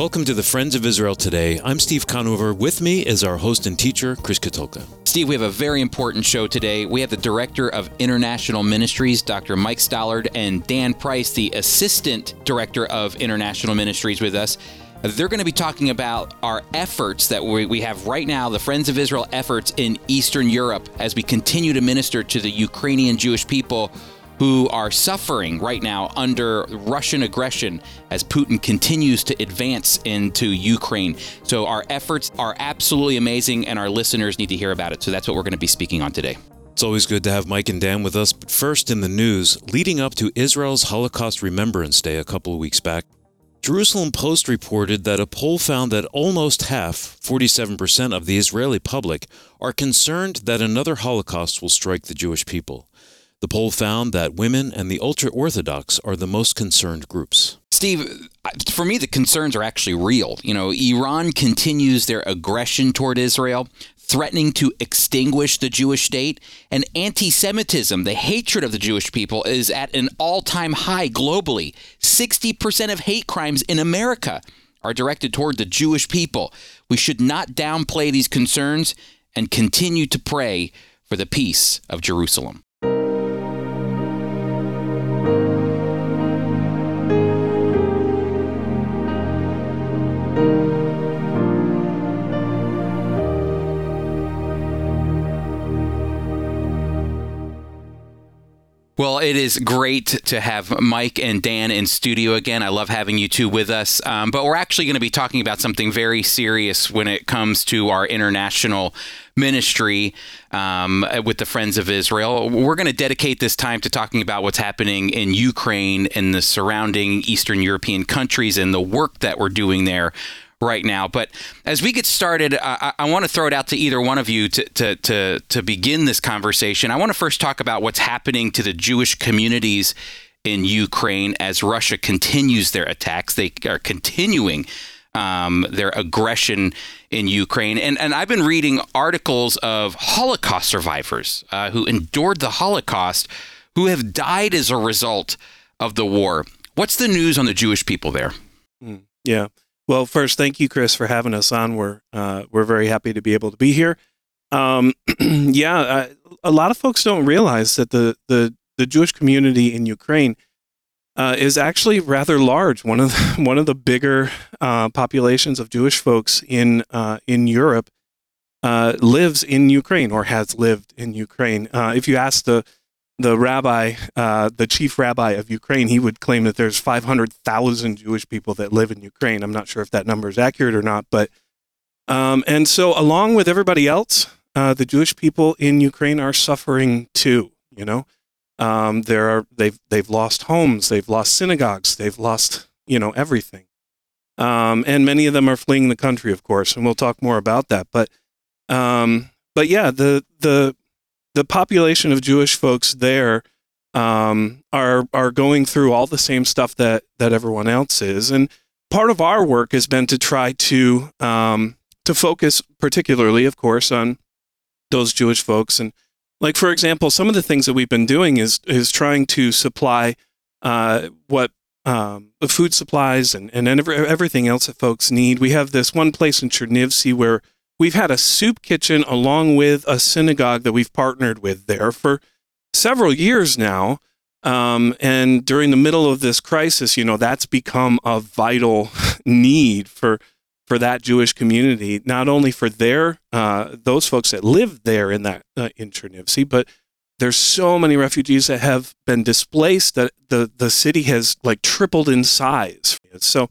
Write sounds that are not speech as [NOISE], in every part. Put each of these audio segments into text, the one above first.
Welcome to the Friends of Israel today. I'm Steve Conover. With me is our host and teacher, Chris Katulka. Steve, we have a very important show today. We have the Director of International Ministries, Dr. Mike Stallard, and Dan Price, the Assistant Director of International Ministries, with us. They're going to be talking about our efforts that we, we have right now, the Friends of Israel efforts in Eastern Europe, as we continue to minister to the Ukrainian Jewish people who are suffering right now under Russian aggression as Putin continues to advance into Ukraine. So our efforts are absolutely amazing, and our listeners need to hear about it. So that's what we're going to be speaking on today. It's always good to have Mike and Dan with us. But first, in the news, leading up to Israel's Holocaust Remembrance Day a couple of weeks back, Jerusalem Post reported that a poll found that almost half, 47% of the Israeli public, are concerned that another Holocaust will strike the Jewish people. The poll found that women and the ultra Orthodox are the most concerned groups. Steve, for me, the concerns are actually real. You know, Iran continues their aggression toward Israel, threatening to extinguish the Jewish state, and anti Semitism, the hatred of the Jewish people, is at an all time high globally. 60% of hate crimes in America are directed toward the Jewish people. We should not downplay these concerns and continue to pray for the peace of Jerusalem. Well, it is great to have Mike and Dan in studio again. I love having you two with us. Um, but we're actually going to be talking about something very serious when it comes to our international ministry um, with the Friends of Israel. We're going to dedicate this time to talking about what's happening in Ukraine and the surrounding Eastern European countries and the work that we're doing there right now. But as we get started, I, I want to throw it out to either one of you to, to, to, to begin this conversation. I want to first talk about what's happening to the Jewish communities in Ukraine as Russia continues their attacks. They are continuing um, their aggression in Ukraine. And, and I've been reading articles of Holocaust survivors uh, who endured the Holocaust who have died as a result of the war. What's the news on the Jewish people there? Hmm. Yeah. Well, first, thank you, Chris, for having us on. We're uh, we're very happy to be able to be here. Um, [CLEARS THROAT] yeah, uh, a lot of folks don't realize that the the the Jewish community in Ukraine uh, is actually rather large. One of the, [LAUGHS] one of the bigger uh, populations of Jewish folks in uh, in Europe uh, lives in Ukraine or has lived in Ukraine. if you ask the the rabbi, uh, the chief rabbi of Ukraine, he would claim that there's 500,000 Jewish people that live in Ukraine. I'm not sure if that number is accurate or not, but um, and so along with everybody else, uh, the Jewish people in Ukraine are suffering too. You know, um, there are they've they've lost homes, they've lost synagogues, they've lost you know everything, um, and many of them are fleeing the country, of course, and we'll talk more about that. But um, but yeah, the the the population of Jewish folks there um, are are going through all the same stuff that that everyone else is, and part of our work has been to try to um, to focus particularly, of course, on those Jewish folks, and like for example, some of the things that we've been doing is is trying to supply uh, what um, food supplies and and everything else that folks need. We have this one place in Chernivtsi where we've had a soup kitchen along with a synagogue that we've partnered with there for several years now. Um, and during the middle of this crisis, you know, that's become a vital [LAUGHS] need for for that Jewish community, not only for their uh, those folks that live there in that uh, in Chernivtsi, but there's so many refugees that have been displaced that the the city has like tripled in size. So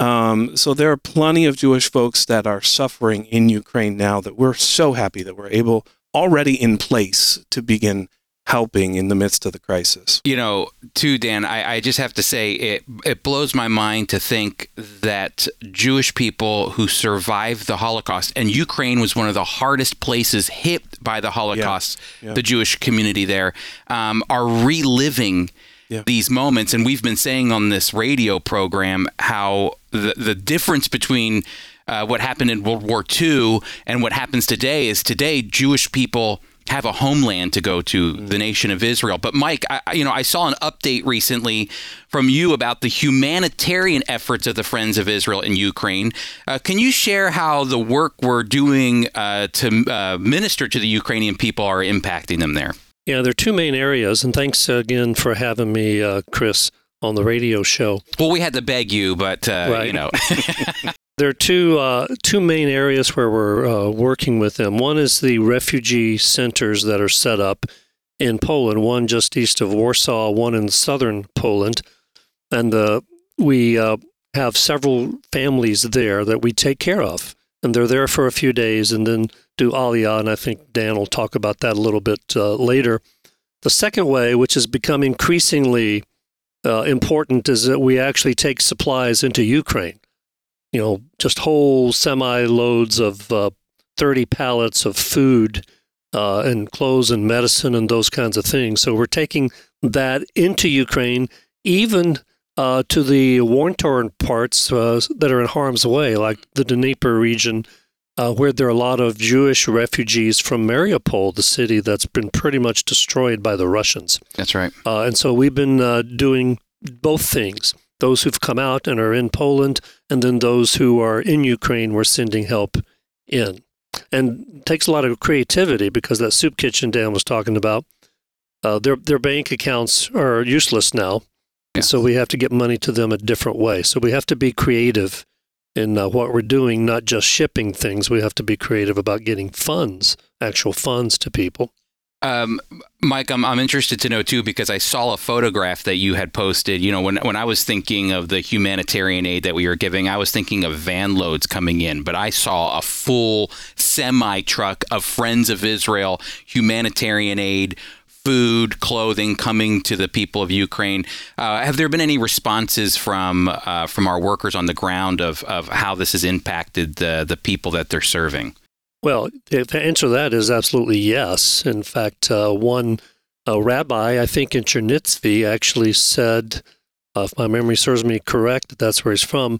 um, so there are plenty of Jewish folks that are suffering in Ukraine now that we're so happy that we're able already in place to begin helping in the midst of the crisis. You know, too, Dan, I, I, just have to say it it blows my mind to think that Jewish people who survived the Holocaust and Ukraine was one of the hardest places hit by the Holocaust, yeah, yeah. the Jewish community there, um, are reliving yeah. these moments. And we've been saying on this radio program how the, the difference between uh, what happened in World War II and what happens today is today Jewish people have a homeland to go to, the nation of Israel. But Mike, I, you know, I saw an update recently from you about the humanitarian efforts of the Friends of Israel in Ukraine. Uh, can you share how the work we're doing uh, to uh, minister to the Ukrainian people are impacting them there? Yeah, there are two main areas, and thanks again for having me, uh, Chris, on the radio show. Well, we had to beg you, but uh, Right. you know, [LAUGHS] [LAUGHS] There are two uh, two main areas where we're uh, working with them. One is the refugee centers that are set up in Poland. One just east of Warsaw, one in southern Poland, and uh, we uh, have several families there that we take care of, and they're there for a few days, and then do Aliyah. And I think Dan will talk about that a little bit uh, later. The second way, which has become increasingly uh, important, is that we actually take supplies into Ukraine you know, just whole semi loads of uh, 30 pallets of food uh, and clothes and medicine and those kinds of things. So we're taking that into Ukraine, even uh, to the war torn parts uh, that are in harm's way, like the Dnieper region, uh, where there are a lot of Jewish refugees from Mariupol, the city that's been pretty much destroyed by the Russians. that's right. Uh, and so we've been uh, doing both things. Those who've come out and are in Poland, and then those who are in Ukraine, we're sending help in. And it takes a lot of creativity because that soup kitchen Dan was talking about, uh, their their bank accounts are useless now, Yeah. and so we have to get money to them a different way. So we have to be creative in uh, what we're doing, not just shipping things. We have to be creative about getting funds, actual funds to people. Um, Mike, I'm, I'm interested to know too because I saw a photograph that you had posted. You know, when when I was thinking of the humanitarian aid that we were giving, I was thinking of van loads coming in, but I saw a full semi truck of Friends of Israel humanitarian aid. Food, clothing coming to the people of Ukraine. Uh, have there been any responses from uh, from our workers on the ground of, of how this has impacted the the people that they're serving? Well, the answer to that is absolutely yes. In fact, uh, one uh, rabbi, I think in Chernivtsi, actually said, uh, if my memory serves me correct, that that's where he's from,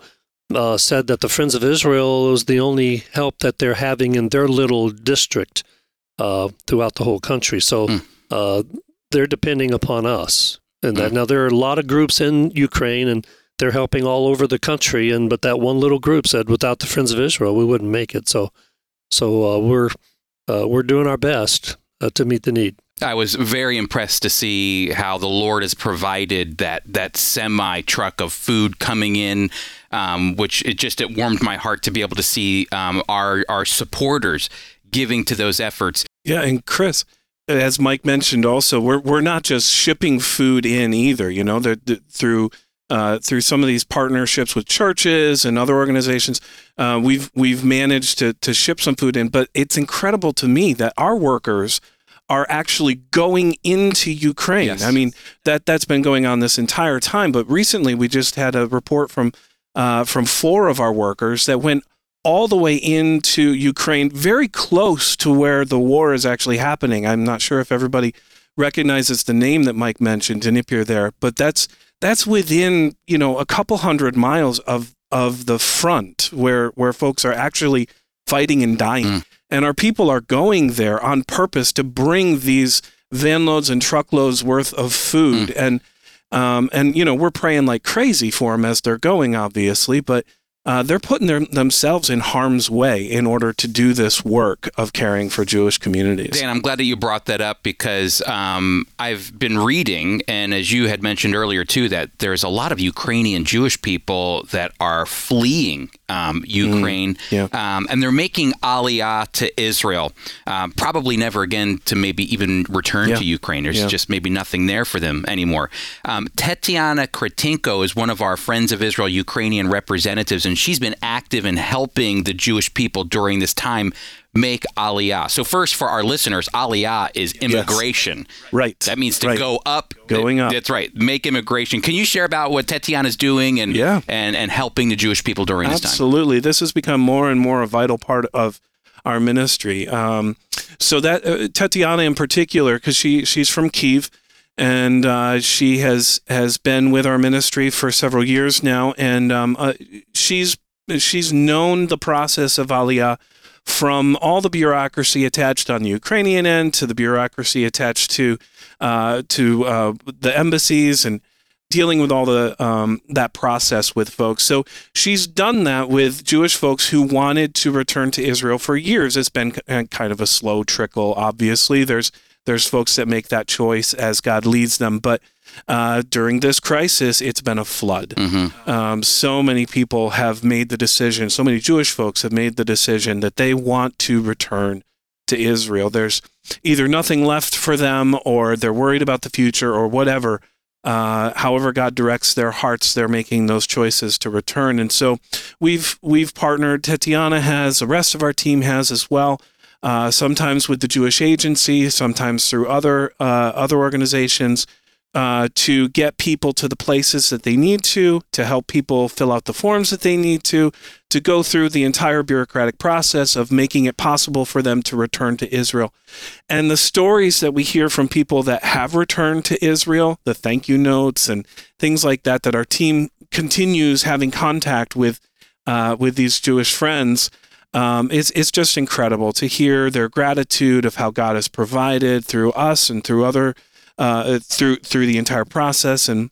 uh, said that the Friends of Israel is the only help that they're having in their little district uh, throughout the whole country. So Hmm. Uh, they're depending upon us. And that Hmm. now there are a lot of groups in Ukraine, and they're helping all over the country. And but that one little group said, without the Friends of Israel, we wouldn't make it. So. So uh, we're uh, we're doing our best uh, to meet the need. I was very impressed to see how the Lord has provided that that semi truck of food coming in, um, which it just it warmed my heart to be able to see um, our our supporters giving to those efforts. Yeah, and Chris, as Mike mentioned, also we're we're not just shipping food in either. You know, they're, th- through uh, through some of these partnerships with churches and other organizations, uh, we've we've managed to to ship some food in. But it's incredible to me that our workers are actually going into Ukraine. Yes. I mean that that's been going on this entire time. But recently, we just had a report from uh, from four of our workers that went all the way into Ukraine, very close to where the war is actually happening. I'm not sure if everybody recognizes the name that Mike mentioned, Dnipro there, but that's that's within you know a couple hundred miles of of the front where where folks are actually fighting and dying, Mm. and our people are going there on purpose to bring these van loads and truckloads worth of food and. Um, and you know we're praying like crazy for them as they're going, obviously, but uh, they're putting their, themselves in harm's way in order to do this work of caring for Jewish communities. Dan, I'm glad that you brought that up because um, I've been reading, and as you had mentioned earlier too, that there's a lot of Ukrainian Jewish people that are fleeing um, Ukraine, yeah. um, and they're making aliyah to Israel, um, probably never again to maybe even return Yeah. to Ukraine. There's Yeah. just maybe nothing there for them anymore. Um, Tetiana Kretinko is one of our Friends of Israel Ukrainian representatives, and she's been active in helping the Jewish people during this time make aliyah. So first, for our listeners, aliyah is immigration. Right. That means to Right. go up. Going up. That's right. Make immigration. Can you share about what Tetiana's doing and Yeah. and and helping the Jewish people during this time? Absolutely. This has become more and more a vital part of our ministry. Um, so that uh, Tatiana in particular, because she she's from Kiev, and uh, she has has been with our ministry for several years now, and um, uh, she's she's known the process of Aliyah from all the bureaucracy attached on the Ukrainian end to the bureaucracy attached to uh, to uh, the embassies and dealing with all the um, that process with folks. So she's done that with Jewish folks who wanted to return to Israel for years. It's been kind of a slow trickle. Obviously, there's there's folks that make that choice as God leads them, but uh, during this crisis, it's been a flood. Mm-hmm. Um, so many people have made the decision. So many Jewish folks have made the decision that they want to return to Israel. There's either nothing left for them, or they're worried about the future, or whatever uh, however God directs their hearts, they're making those choices to return. And so we've we've partnered. Tatiana has, the rest of our team has as well. Uh, sometimes with the Jewish Agency, sometimes through other uh, other organizations uh, to get people to the places that they need to, to help people fill out the forms that they need to, to go through the entire bureaucratic process of making it possible for them to return to Israel. And the stories that we hear from people that have returned to Israel, the thank you notes and things like that, that our team continues having contact with, uh, with these Jewish friends. Um, it's, it's just incredible to hear their gratitude of how God has provided through us and through other uh, through through the entire process and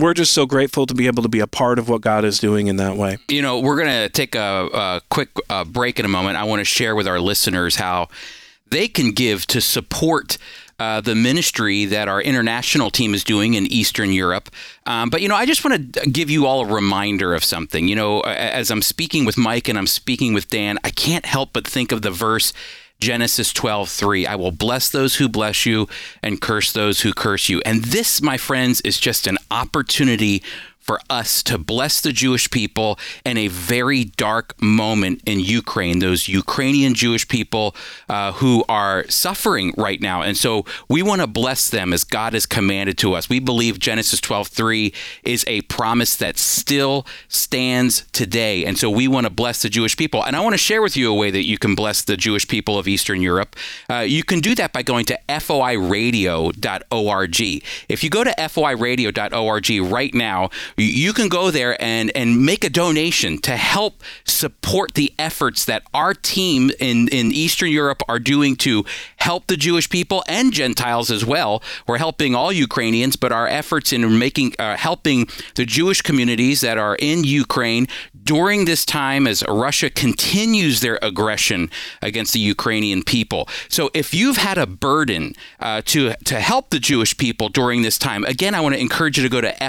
we're just so grateful to be able to be a part of what God is doing in that way. You know, we're going to take a, a quick uh, break in a moment. I want to share with our listeners how they can give to support uh, the ministry that our international team is doing in Eastern Europe. Um, but, you know, I just want to give you all a reminder of something. You know, as I'm speaking with Mike and I'm speaking with Dan, I can't help but think of the verse Genesis 12, 3. I will bless those who bless you and curse those who curse you. And this, my friends, is just an opportunity for us to bless the Jewish people in a very dark moment in Ukraine, those Ukrainian Jewish people uh, who are suffering right now. And so we want to bless them as God has commanded to us. We believe Genesis 12:3 is a promise that still stands today. And so we want to bless the Jewish people. And I want to share with you a way that you can bless the Jewish people of Eastern Europe. Uh, you can do that by going to foiradio.org. If you go to foiradio.org right now, you can go there and, and make a donation to help support the efforts that our team in, in Eastern Europe are doing to help the Jewish people and Gentiles as well. We're helping all Ukrainians, but our efforts in making uh, helping the Jewish communities that are in Ukraine during this time as Russia continues their aggression against the Ukrainian people. So if you've had a burden uh, to to help the Jewish people during this time, again, I want to encourage you to go to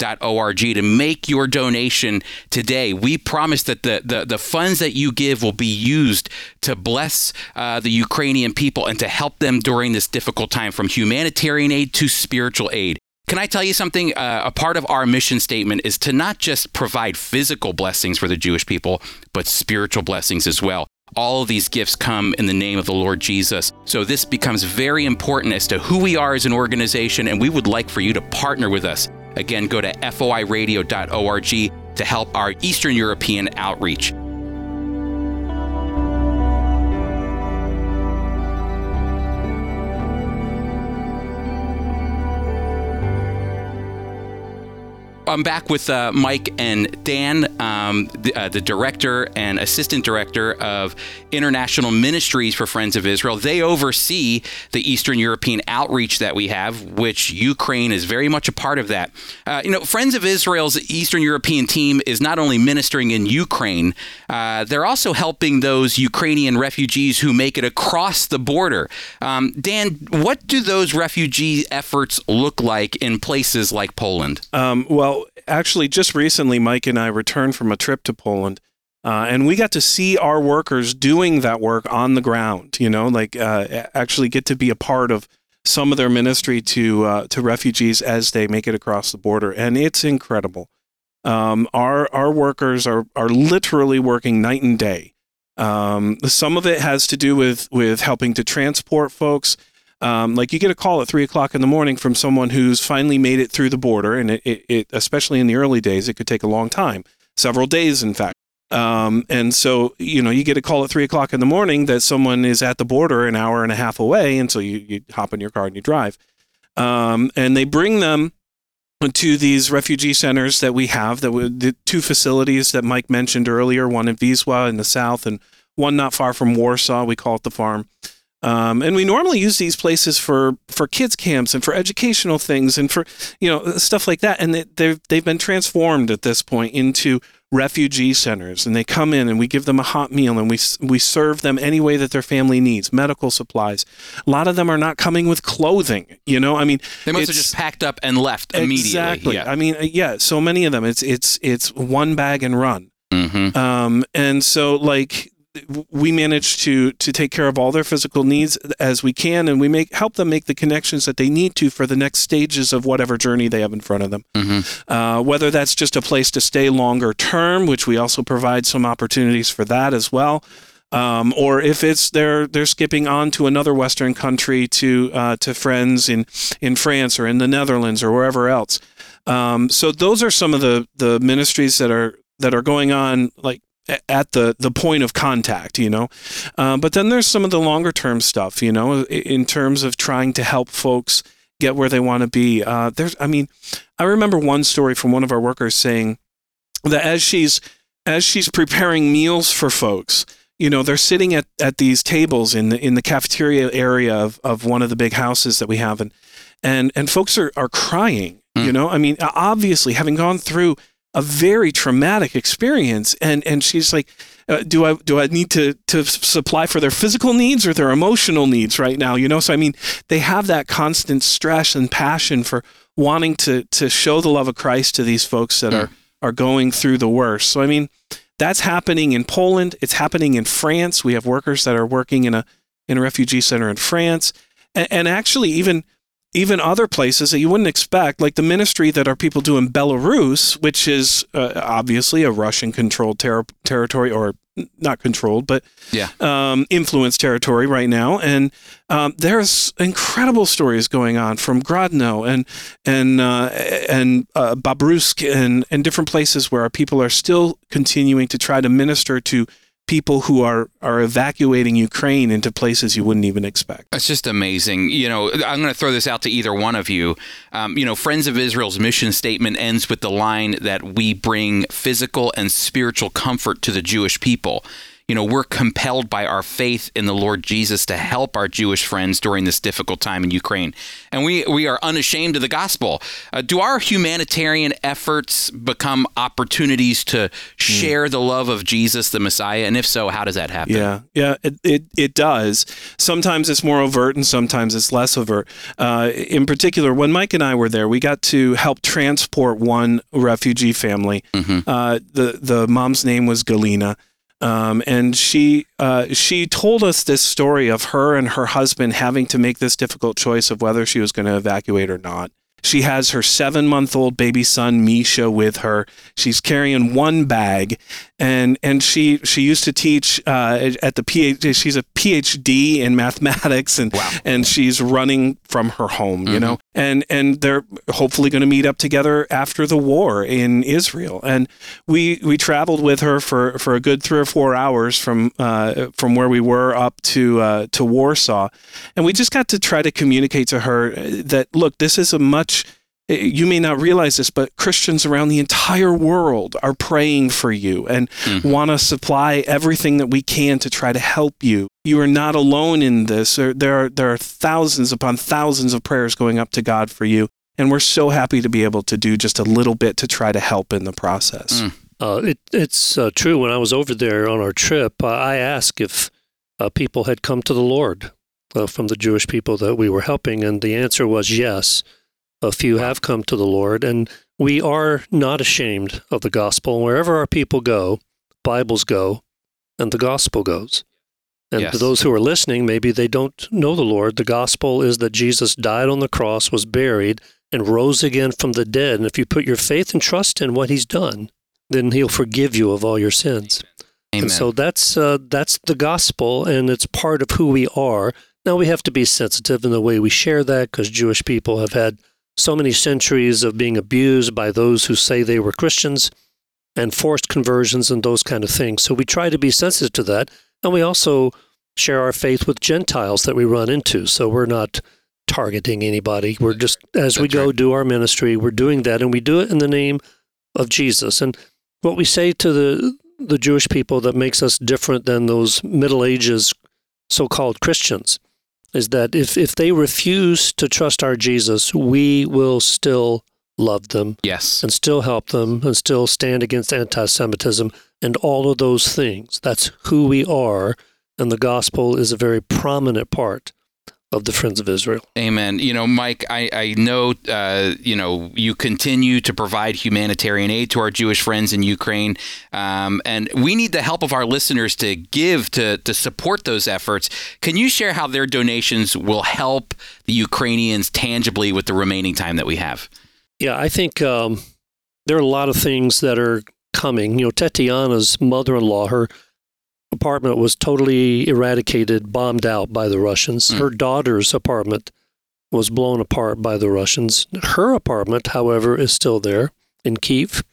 foiradio.org to make your donation today. We promise that the, the, the funds that you give will be used to bless uh, the Ukrainian people and to help them during this difficult time from humanitarian aid to spiritual aid. Can I tell you something? Uh, a part of our mission statement is to not just provide physical blessings for the Jewish people, but spiritual blessings as well. All of these gifts come in the name of the Lord Jesus. So this becomes very important as to who we are as an organization, and we would like for you to partner with us. Again, go to foiradio.org to help our Eastern European outreach. I'm back with uh, Mike and Dan, um, the, uh, the, director and assistant director of international ministries for Friends of Israel. They oversee the Eastern European outreach that we have, which Ukraine is very much a part of that. Uh, you know, Friends of Israel's Eastern European team is not only ministering in Ukraine, uh, they're also helping those Ukrainian refugees who make it across the border. Um, Dan, what do those refugee efforts look like in places like Poland? Um, well, actually, just recently, Mike and I returned from a trip to Poland. Uh, and we got to see our workers doing that work on the ground, you know, like uh, actually get to be a part of some of their ministry to uh, to refugees as they make it across the border, and it's incredible. Um, our our workers are are literally working night and day. Um, some of it has to do with with helping to transport folks. Um, like you get a call at three o'clock in the morning from someone who's finally made it through the border, and it, it, it especially in the early days, it could take a long time, several days, in fact. Um, and so, you know, you get a call at three o'clock in the morning that someone is at the border an hour and a half away, and so you, you hop in your car and you drive. Um, and they bring them to these refugee centers that we have that we, the two facilities that Mike mentioned earlier, one in Wisła in the south and one not far from Warsaw. We call it the farm. Um, and we normally use these places for, for kids camps and for educational things and for you know stuff like that. And they, they've they've been transformed at this point into refugee centers. And they come in and we give them a hot meal and we we serve them any way that their family needs, medical supplies. A lot of them are not coming with clothing. You know, I mean, They must have just packed up and left immediately. Exactly. Yeah. I mean, uh, yeah. So many of them. It's it's it's one bag and run. hmm Um, and so like we manage to to take care of all their physical needs as we can, and we make help them make the connections that they need to for the next stages of whatever journey they have in front of them. hmm Uh, whether that's just a place to stay longer term, which we also provide some opportunities for that as well. Um, or if it's they're they're skipping on to another Western country to uh, to friends in in France or in the Netherlands or wherever else. Um, so those are some of the the ministries that are that are going on like at the the point of contact, you know. Uh, but then there's some of the longer term stuff, you know, in terms of trying to help folks get where they want to be. Uh, there's, I mean, I remember one story from one of our workers saying that as she's as she's preparing meals for folks, you know, they're sitting at, at these tables in the in the cafeteria area of, of one of the big houses that we have, and and and folks are are crying. You Mm. know, I mean, obviously having gone through a very traumatic experience, and and she's like. Uh, do I do I need to to supply for their physical needs or their emotional needs right now? You know, so I mean, they have that constant stress and passion for wanting to to show the love of Christ to these folks that Mm. are are going through the worst. So I mean, that's happening in Poland. It's happening in France. We have workers that are working in a in a refugee center in France, and, and actually even even other places that you wouldn't expect, like the ministry that our people do in Belarus, which is uh, obviously a Russian-controlled ter- territory, or not controlled, but Yeah. um, influenced territory right now. And um, there's incredible stories going on from Grodno and and uh, and uh, Babrusk and and different places where our people are still continuing to try to minister to people who are are evacuating Ukraine into places you wouldn't even expect. That's just amazing. You know, I'm going to throw this out to either one of you. Um, you know, Friends of Israel's mission statement ends with the line that we bring physical and spiritual comfort to the Jewish people. You know, we're compelled by our faith in the Lord Jesus to help our Jewish friends during this difficult time in Ukraine. And we, we are unashamed of the gospel. Uh, do our humanitarian efforts become opportunities to share the love of Jesus, the Messiah? And if so, how does that happen? Yeah, yeah, it, it, it does. Sometimes it's more overt and sometimes it's less overt. Uh, in particular, when Mike and I were there, we got to help transport one refugee family. Mhm. Uh, the the mom's name was Galina. Um, and she uh, she told us this story of her and her husband having to make this difficult choice of whether she was going to evacuate or not. She has her seven month old baby son Misha with her. She's carrying one bag, and and she she used to teach uh, at the PhD. She's a PhD in mathematics, and Wow. and she's running from her home. You know, and and they're hopefully going to meet up together after the war in Israel. And we we traveled with her for for a good three or four hours from uh, from where we were up to uh, to Warsaw, and we just got to try to communicate to her that look, this is a much you may not realize this, but Christians around the entire world are praying for you and Mm. want to supply everything that we can to try to help you. You are not alone in this. There, there are there are thousands upon thousands of prayers going up to God for you, and we're so happy to be able to do just a little bit to try to help in the process. Mm. Uh, it, it's uh, true. When I was over there on our trip, uh, I asked if uh, people had come to the Lord uh, from the Jewish people that we were helping, and the answer was yes. A few have come to the Lord, and we are not ashamed of the gospel. Wherever our people go, Bibles go, and the gospel goes. And Yes. to those who are listening, maybe they don't know the Lord. The gospel is that Jesus died on the cross, was buried, and rose again from the dead. And if you put your faith and trust in what he's done, then he'll forgive you of all your sins. Amen. And so that's uh, that's the gospel, and it's part of who we are. Now we have to be sensitive in the way we share that, because Jewish people have had so many centuries of being abused by those who say they were Christians, and forced conversions and those kind of things. So we try to be sensitive to that, and we also share our faith with Gentiles that we run into. So we're not targeting anybody. We're just as we go right. do our ministry, we're doing that, and we do it in the name of Jesus. And what we say to the the Jewish people that makes us different than those Middle Ages so-called Christians is that if if they refuse to trust our Jesus, we will still love them. Yes. And still help them and still stand against anti-Semitism and all of those things. That's who we are and the gospel is a very prominent part of the Friends of Israel. Amen. You know, Mike, I, I know, uh, you know, you continue to provide humanitarian aid to our Jewish friends in Ukraine. Um, and we need the help of our listeners to give to, to support those efforts. Can you share how their donations will help the Ukrainians tangibly with the remaining time that we have? Yeah, I think um, there are a lot of things that are coming. You know, Tatiana's mother in law, her apartment was totally eradicated, bombed out by the Russians. Mm. Her daughter's apartment was blown apart by the Russians. Her apartment, however, is still there in Kiev.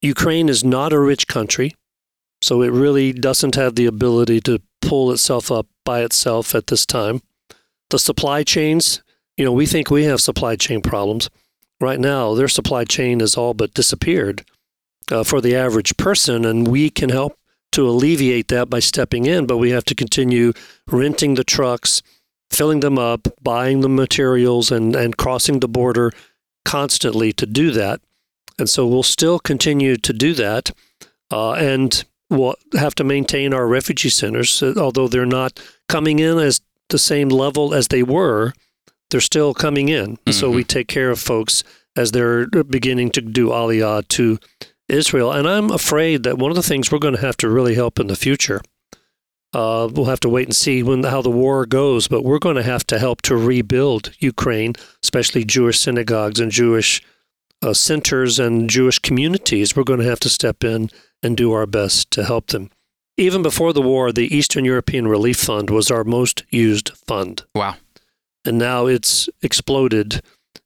Ukraine is not a rich country, so it really doesn't have the ability to pull itself up by itself at this time. The supply chains, you know, we think we have supply chain problems. Right now, their supply chain has all but disappeared uh, for the average person, and we can help to alleviate that by stepping in, but we have to continue renting the trucks, filling them up, buying the materials, and, and crossing the border constantly to do that. And so we'll still continue to do that. Uh, and we'll have to maintain our refugee centers, although they're not coming in as the same level as they were, they're still coming in. Mm-hmm. So we take care of folks as they're beginning to do aliyah to Israel. And I'm afraid that one of the things we're going to have to really help in the future, uh, we'll have to wait and see when how the war goes, but we're going to have to help to rebuild Ukraine, especially Jewish synagogues and Jewish uh, centers and Jewish communities. We're going to have to step in and do our best to help them. Even before the war, the Eastern European Relief Fund was our most used fund. Wow. And now it's exploded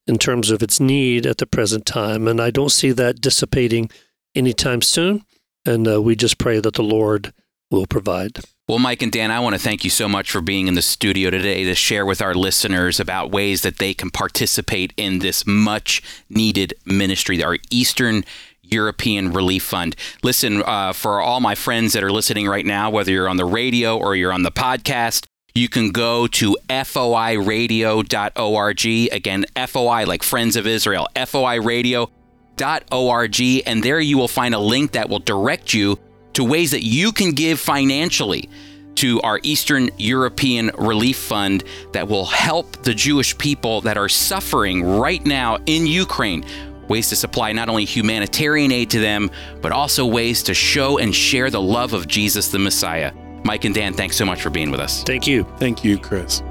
in terms of its need at the present time. And I don't see that dissipating anytime soon. And uh, we just pray that the Lord will provide. Well, Mike and Dan, I want to thank you so much for being in the studio today to share with our listeners about ways that they can participate in this much needed ministry, our Eastern European Relief Fund. Listen, uh, for all my friends that are listening right now, whether you're on the radio or you're on the podcast, you can go to foiradio.org. Again, FOI, like Friends of Israel, FOI Radio org, and there you will find a link that will direct you to ways that you can give financially to our Eastern European Relief Fund that will help the Jewish people that are suffering right now in Ukraine. Ways to supply not only humanitarian aid to them, but also ways to show and share the love of Jesus the Messiah. Mike and Dan, thanks so much for being with us. Thank you. Thank you, Chris.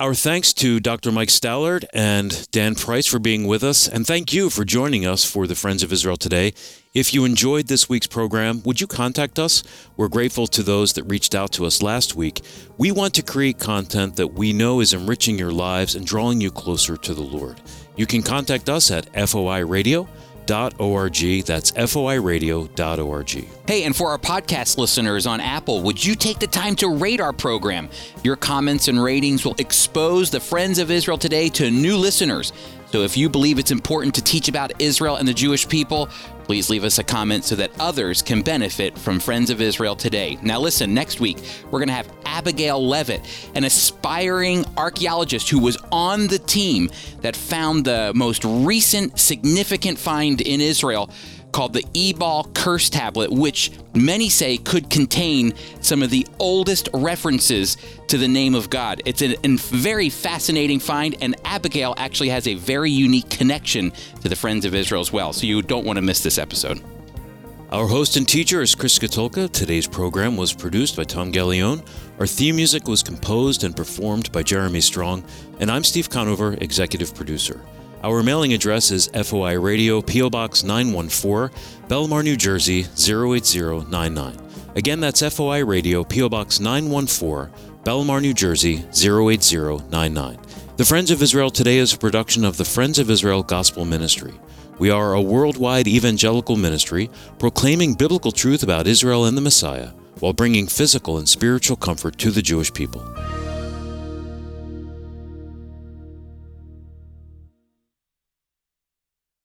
Our thanks to Dr. Mike Stallard and Dan Price for being with us, and thank you for joining us for the Friends of Israel today. If you enjoyed this week's program, would you contact us? We're grateful to those that reached out to us last week. We want to create content that we know is enriching your lives and drawing you closer to the Lord. You can contact us at FOI Radio foiradio.org. That's foiradio.org. Hey, and for our podcast listeners on Apple, would you take the time to rate our program? Your comments and ratings will expose the Friends of Israel today to new listeners. So if you believe it's important to teach about Israel and the Jewish people, please leave us a comment so that others can benefit from Friends of Israel today. Now, listen, next week we're going to have Abigail Levitt, an aspiring archaeologist who was on the team that found the most recent significant find in Israel called the Ebal Curse Tablet, which many say could contain some of the oldest references to the name of God. It's a, very fascinating find, and Abigail actually has a very unique connection to the Friends of Israel as well, so you don't want to miss this episode. Our host and teacher is Chris Katulka. Today's program was produced by Tom Gallione. Our theme music was composed and performed by Jeremy Strong, and I'm Steve Conover, executive producer. Our mailing address is FOI Radio, P.O. Box 914, Bellmawr, New Jersey 08099. Again, that's FOI Radio, P.O. Box 914, Bellmawr, New Jersey 08099. The Friends of Israel Today is a production of the Friends of Israel Gospel Ministry. We are a worldwide evangelical ministry proclaiming biblical truth about Israel and the Messiah while bringing physical and spiritual comfort to the Jewish people.